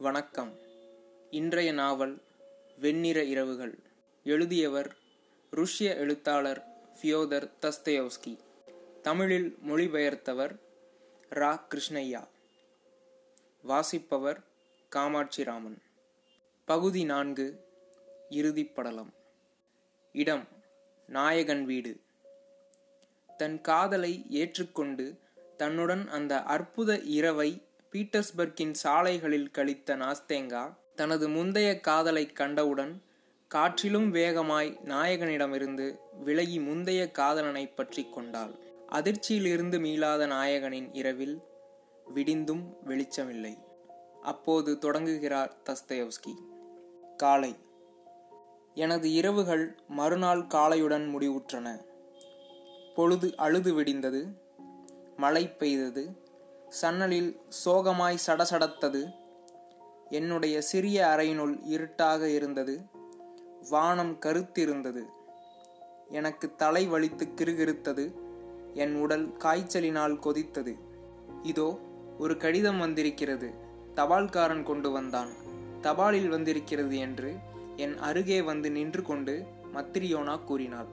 வணக்கம். இன்றைய நாவல் வெண்ணிற இரவுகள். எழுதியவர் ருஷ்ய எழுத்தாளர் ஃபியோதர் தஸ்தயோஸ்கி தமிழில் மொழிபெயர்த்தவர் ரா. கிருஷ்ணையா வாசிப்பவர் காமாட்சிராமன். பகுதி நான்கு இறுதிப்படலம். இடம் நாயகன் வீடு. தன் காதலை ஏற்றுக்கொண்டு தன்னுடன் அந்த அற்புத இரவை பீட்டர்ஸ்பர்க்கின் சாலைகளில் கழித்த நாஸ்தேங்கா தனது முந்தைய காதலை கண்டவுடன் காற்றிலும் வேகமாய் நாயகனிடமிருந்து விலகி முந்தைய காதலனை பற்றி கொண்டாள். அதிர்ச்சியிலிருந்து மீளாத நாயகனின் இரவில் விடிந்தும் வெளிச்சமில்லை. அப்போது தொடங்குகிறார் தஸ்தயவ்ஸ்கி. காலை. எனது இரவுகள் மறுநாள் காலையுடன் முடிவுற்றன. பொழுது அழுது விடிந்தது. மழை பெய்தது. சன்னலில் சோகமாய் சடசடத்தது. என்னுடைய சிறிய அறையினுள் இருட்டாக இருந்தது. வானம் கருத்திருந்தது. எனக்கு தலை வலித்து கிருகிருத்தது. என் உடல் காய்ச்சலினால் கொதித்தது. இதோ ஒரு கடிதம் வந்திருக்கிறது. தபால்காரன் கொண்டு வந்தான். தபாலில் வந்திருக்கிறது என்று என் அருகே வந்து நின்று கொண்டு மத்திரியோனா கூறினாள்.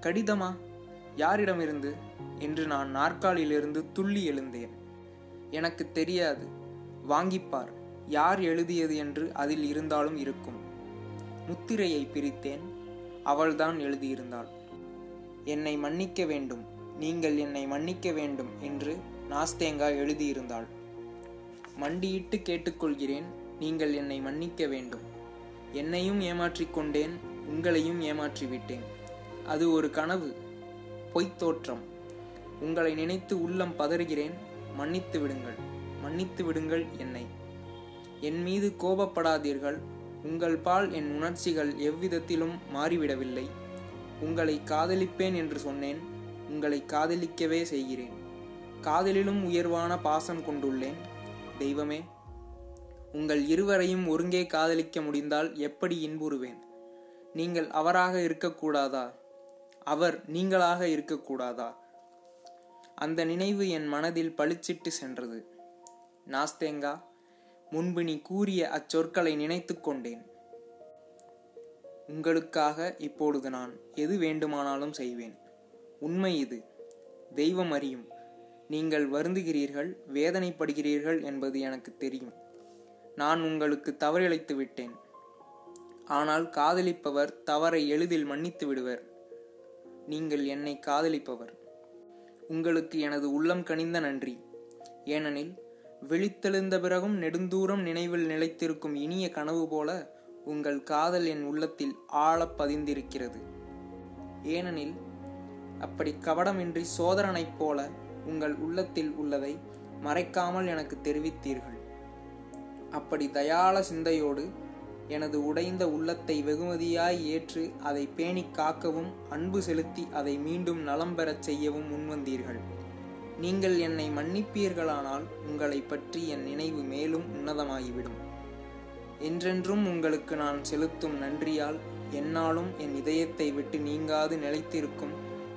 கடிதமா? யாரிடமிருந்து? என்று நான் நாற்காலியிலிருந்து துள்ளி எழுந்தேன். எனக்கு தெரியாது. வாங்கிப்பார். யார் எழுதியது என்று அதில் இருந்தாலும் இருக்கும். முத்திரையை பிரித்தேன். அவள்தான் எழுதியிருந்தாள். என்னை மன்னிக்க வேண்டும். நீங்கள் என்னை மன்னிக்க வேண்டும் என்று நாஸ்தேங்கா எழுதியிருந்தாள். மண்டியிட்டு கேட்டுக்கொள்கிறேன். நீங்கள் என்னை மன்னிக்க வேண்டும். என்னையும் ஏமாற்றிக் கொண்டேன். உங்களையும் ஏமாற்றிவிட்டேன் அது ஒரு கனவு. பொய்த் தோற்றம். உங்களை நினைத்து உள்ளம் பதறுகிறேன். மன்னித்து விடுங்கள் மன்னித்து விடுங்கள் என்னை. என் மீது கோபப்படாதீர்கள் உங்கள் பால் என் உணர்ச்சிகள் எவ்விதத்திலும் மாறிவிடவில்லை. உங்களை காதலிப்பேன் என்று சொன்னேன் உங்களை காதலிக்கவே செய்கிறேன். காதலிலும் உயர்வான பாசம் கொண்டுள்ளேன். தெய்வமே உங்கள் இருவரையும் ஒருங்கே காதலிக்க முடிந்தால் எப்படி இன்புறுவேன்? நீங்கள் அவராக இருக்கக்கூடாதா? அவர் நீங்களாக இருக்கக்கூடாதா? அந்த நினைவு என் மனதில் பளிச்சிட்டு சென்றது. நாஸ்தேங்கா முன்பு நீ கூறிய அச்சொற்களை நினைத்து கொண்டேன். உங்களுக்காக இப்பொழுது நான் எது வேண்டுமானாலும் செய்வேன். உண்மை இது. தெய்வம் அறியும். நீங்கள் வருந்துகிறீர்கள் வேதனைப்படுகிறீர்கள் என்பது எனக்கு தெரியும். நான் உங்களுக்கு தவறிழைத்து விட்டேன். ஆனால் காதலிப்பவர் தவறை எளிதில் மன்னித்து விடுவர். நீங்கள் என்னை காதலிப்பவர். உங்களுக்கு எனது உள்ளம் கனிந்த நன்றி. ஏனெனில் விழித்தெழுந்த பிறகும் நெடுந்தூரம் நினைவில் நிலைத்திருக்கும் இனிய கனவு போல உங்கள் காதல் என் உள்ளத்தில் ஆழப் பதிந்திருக்கிறது. ஏனெனில் அப்படி கவடமின்றி சோதரனைப் போல உங்கள் உள்ளத்தில் உள்ளதை மறைக்காமல் எனக்கு தெரிவித்தீர்கள். அப்படி தயாள சிந்தையோடு எனது உடைந்த உள்ளத்தை வெகுமதியாய் ஏற்று அதை பேணி காக்கவும் அன்பு செலுத்தி அதை மீண்டும் நலம் பெறச் செய்யவும் முன்வந்தீர்கள் நீங்கள் என்னை மன்னிப்பீர்களானால் உங்களை பற்றி என் நினைவு மேலும் உன்னதமாகிவிடும். என்றென்றும் உங்களுக்கு நான் செலுத்தும் நன்றியால் என்னாலும் என் இதயத்தை விட்டு நீங்காது நிலைத்திருக்கும்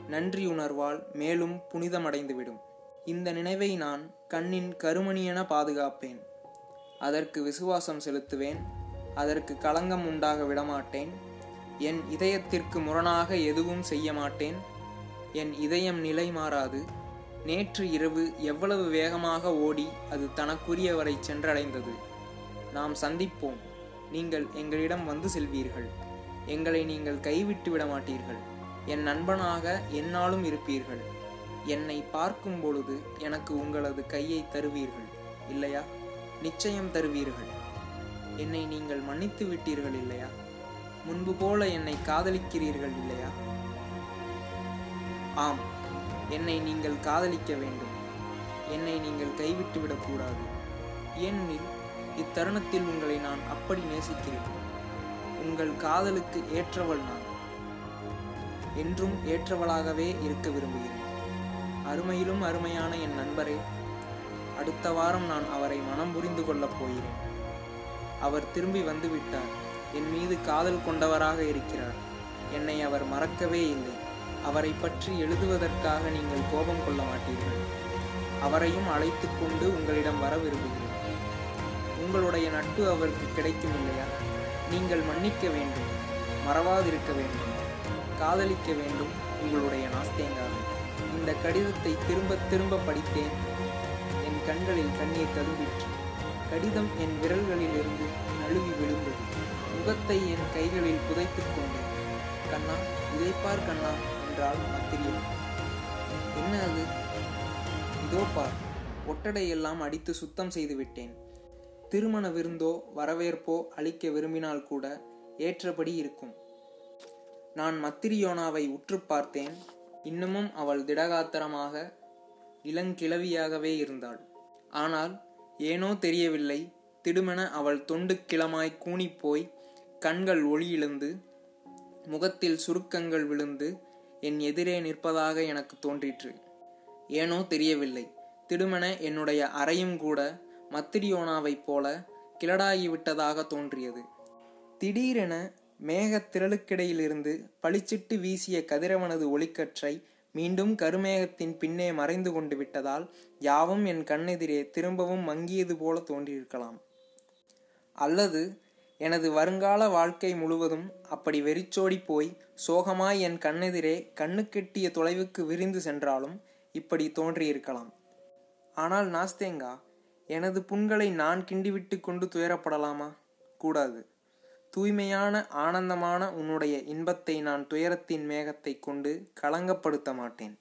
நன்றியுணர்வால் மேலும் புனிதமடைந்துவிடும். இந்த நினைவை நான் கண்ணின் கருமணியென பாதுகாப்பேன். அதற்கு விசுவாசம் செலுத்துவேன். அதற்கு களங்கம் உண்டாக விடமாட்டேன். என் இதயத்திற்கு முரணாக எதுவும் செய்ய மாட்டேன் என் இதயம் நிலை மாறாது. நேற்று இரவு எவ்வளவு வேகமாக ஓடி அது தனக்குரியவரை சென்றடைந்தது. நாம் சந்திப்போம். நீங்கள் எங்களிடம் வந்து செல்வீர்கள். எங்களை நீங்கள் கைவிட்டு விட மாட்டீர்கள் என் நண்பனாக என்னாலும் இருப்பீர்கள். என்னை பார்க்கும் பொழுது எனக்கு உங்களது கையை தருவீர்கள். இல்லையா? நிச்சயம் தருவீர்கள். என்னை நீங்கள் மன்னித்து விட்டீர்கள் இல்லையா? முன்பு போல என்னை காதலிக்கிறீர்கள் இல்லையா? ஆம் என்னை நீங்கள் காதலிக்க வேண்டும். என்னை நீங்கள் கைவிட்டு விடக்கூடாது. ஏனெனில் இத்தருணத்தில் உங்களை நான் அப்படி நேசிக்கிறேன். உங்கள் காதலுக்கு ஏற்றவள் நான். என்றும் ஏற்றவளாகவே இருக்க விரும்புகிறேன். அருமையிலும் அருமையான என் நண்பரே அடுத்த வாரம் நான் அவரை மனம் புரிந்து கொள்ளப் போகிறேன். அவர் திரும்பி வந்துவிட்டார். என் மீது காதல் கொண்டவராக இருக்கிறார். என்னை அவர் மறக்கவே இல்லை. அவரை பற்றி எழுதுவதற்காக நீங்கள் கோபம் கொள்ள மாட்டீர்கள். அவரையும் அழைத்து கொண்டு உங்களிடம் வர விரும்புகிறேன். உங்களுடைய நட்பு அவருக்கு கிடைக்கும் இல்லையா? நீங்கள் மன்னிக்க வேண்டும். மறவாதிருக்க வேண்டும். காதலிக்க வேண்டும். உங்களுடைய நாஸ்தேங்காவை இந்த கடிதத்தை திரும்ப திரும்ப படித்தேன். என் கண்களில் கண்ணீர் ததும்பிற்று. கடிதம் என் விரல்களிலிருந்து நழுவி விழுந்தது. முகத்தை என் கைகளில் புதைத்துக் கொண்டேன். கண்ணா இதைப்பார் கண்ணா என்றால் மத்திரியம். என்ன அது? இதோ பார் ஒட்டடையெல்லாம் அடித்து சுத்தம் செய்து விட்டேன். திருமண விருந்தோ வரவேற்போ அளிக்க விரும்பினால் கூட ஏற்றபடி இருக்கும். நான் மத்திரியோனாவை உற்று பார்த்தேன். இன்னமும் அவள் திடகாத்திரமாக இளங்கிழவியாகவே இருந்தாள். ஆனால் ஏனோ தெரியவில்லை. திடுமென அவள் தொண்டு கிளமாய் கூனிப்போய் கண்கள் ஒளியிழந்து முகத்தில் சுருக்கங்கள் விழுந்து என் எதிரே நிற்பதாக எனக்கு தோன்றிற்று. ஏனோ தெரியவில்லை. திடுமென என்னுடைய அறையும் கூட மத்திரியோனாவைப் போல கிளடாகிவிட்டதாக தோன்றியது. திடீரென மேகத் திரளுக்கிடையிலிருந்து பளிச்சிட்டு வீசிய கதிரவனது ஒளிக்கற்றை மீண்டும் கருமேகத்தின் பின்னே மறைந்து கொண்டு விட்டதால் யாவும் என் கண்ணெதிரே திரும்பவும் மங்கியது போல தோன்றியிருக்கலாம். அல்லது எனது வருங்கால வாழ்க்கை முழுவதும் அப்படி வெறிச்சோடி போய் சோகமாய் என் கண்ணெதிரே கண்ணுக்கெட்டிய தொலைவுக்கு விரிந்து சென்றாலும் இப்படி தோன்றியிருக்கலாம். ஆனால் நாஸ்தேங்கா எனது புண்களை நான் கிண்டிவிட்டு கொண்டு துயரப்படலாமா? கூடாது. தூய்மையான ஆனந்தமான உன்னுடைய இன்பத்தை நான் துயரத்தின் மேகத்தை கொண்டு களங்கப்படுத்த மாட்டேன்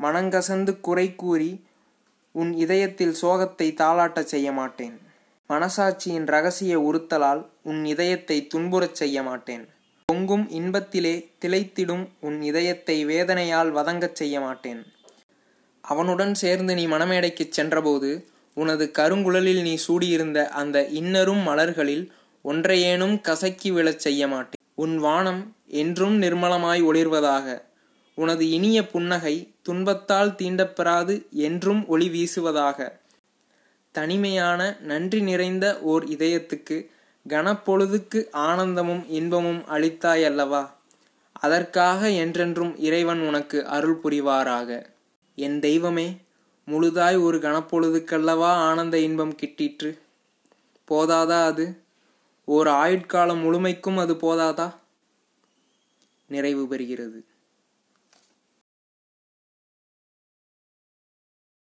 மனங்கசந்து குறை கூறி உன் இதயத்தில் சோகத்தை தாளாட்டச் செய்ய மாட்டேன் மனசாட்சியின் ரகசிய உறுத்தலால் உன் இதயத்தை துன்புறச் செய்ய மாட்டேன் பொங்கும் இன்பத்திலே திளைத்திடும் உன் இதயத்தை வேதனையால் வதங்கச் செய்ய மாட்டேன் அவனுடன் சேர்ந்து நீ மணமேடைக்குச் சென்றபோது உனது கருங்குழலில் நீ சூடியிருந்த அந்த இன்னரும் மலர்களில் ஒன்றையேனும் கசக்கி விழச் செய்ய மாட்டேன் உன் வானம் என்றும் நிர்மலமாய் ஒளிர்வதாக. உனது இனிய புன்னகை துன்பத்தால் தீண்டப்பெறாது என்றும் ஒளி வீசுவதாக. தனிமையான நன்றி நிறைந்த ஓர் இதயத்துக்கு கனப்பொழுதுக்கு ஆனந்தமும் இன்பமும் அளித்தாய் அல்லவா அதற்காக என்றென்றும் இறைவன் உனக்கு அருள் புரிவாராக. என் தெய்வமே முழுதாய் ஒரு கனப்பொழுதுக்கல்லவா ஆனந்த இன்பம் கிட்டிற்று? போதாதா அது? ஓர் ஆயுட்காலம் முழுமைக்கும் அது போதாதா? நிறைவு பெறுகிறது.